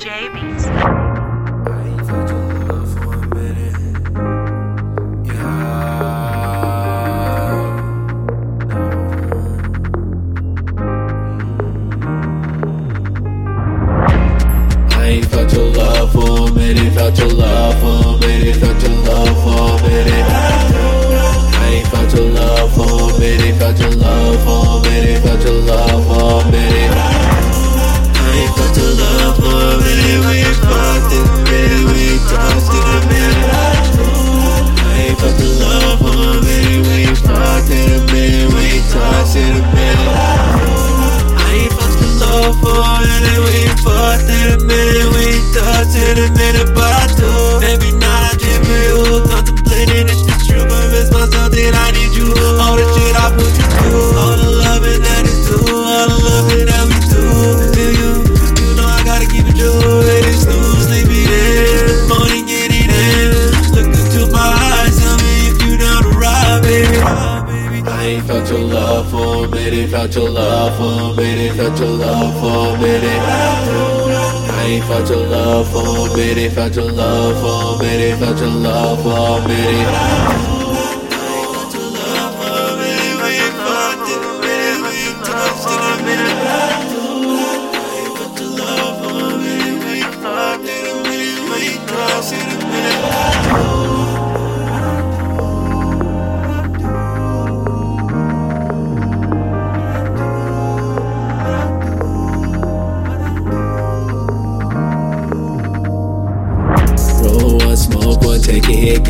J felt your love for a minute, felt your love for a minute, felt your love for a minute. I ain't felt your love for a minute, felt your love for a minute, felt your love minute, we fucked in a minute, we touched in a minute, felt your love for a minute, felt your love for a minute, felt your love for a minute. I ain't felt your love for a minute, felt your love for a minute, felt your love for a minute.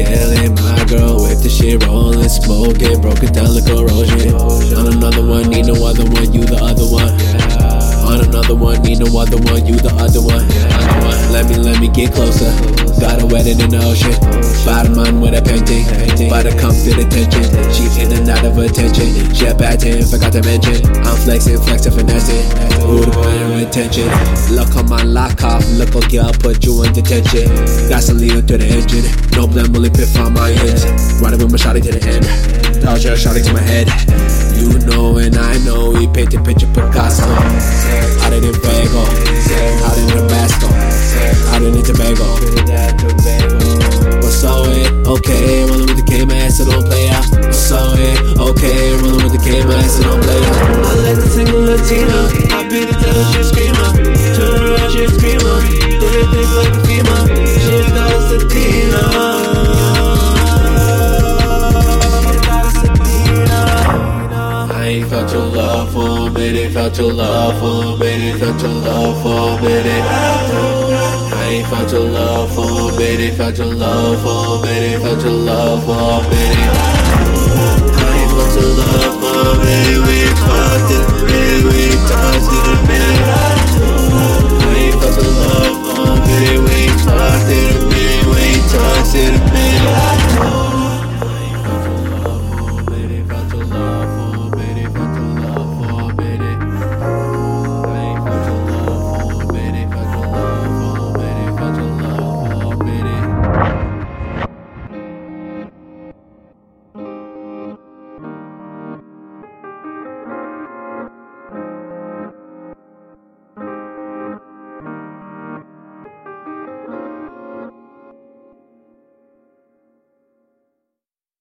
Gallon. My girl whip the shit, rollin', smoking, broke it down like corrosion. On another one, need no other one, you the other one. On another one, need no other one, you the other one. Other one. Let me, let me get closer. Got a wedding in the ocean. Bottom on with a painting. By the come to the tension. She in and out of attention. A bad forgot to mention. I'm flexing, flexing, finessing. Who the point attention? Look on my lock off. Look, okay, I'll put you in detention. Gasoline to the engine. No blame, only pit on my ends. Riding with my shotty to the end. Dodge your shotty to my head. You know and I know we painted picture Picasso. Out in Vago, minute, felt your love for minute, felt your love for minute. I ain't felt your love for minute, felt your love for minute, felt your love for minute. I ain't felt your love for minute, we fucked